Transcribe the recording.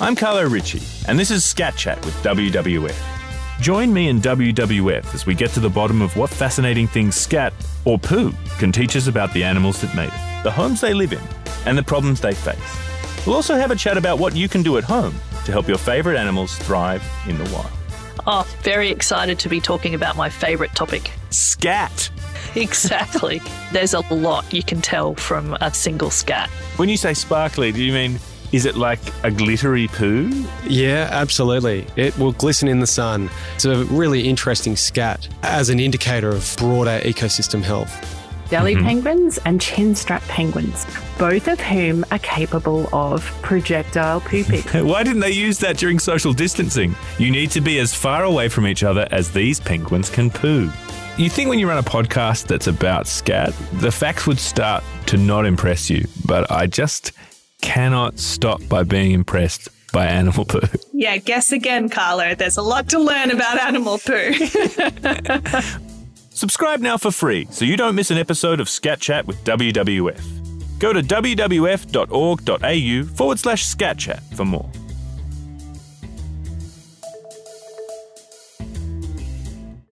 I'm Carlo Ritchie, and this is Scat Chat with WWF. Join me in WWF as we get to the bottom of what fascinating things scat, or poo, can teach us about the animals that made it, the homes they live in, and the problems they face. We'll also have a chat about what you can do at home to help your favourite animals thrive in the wild. Oh, very excited to be talking about my favourite topic. Scat! Exactly. There's a lot you can tell from a single scat. When you say sparkly, do you mean is it like a glittery poo? Yeah, absolutely. It will glisten in the sun. It's a really interesting scat as an indicator of broader ecosystem health. Jelly mm-hmm. penguins and chinstrap penguins, both of whom are capable of projectile pooping. Why didn't they use that during social distancing? You need to be as far away from each other as these penguins can poo. You think when you run a podcast that's about scat, the facts would start to not impress you, but I just cannot stop by being impressed by animal poo. Yeah, guess again, Carlo. There's a lot to learn about animal poo. Subscribe now for free so you don't miss an episode of Scat Chat with WWF. Go to wwf.org.au forward slash scat chat for more.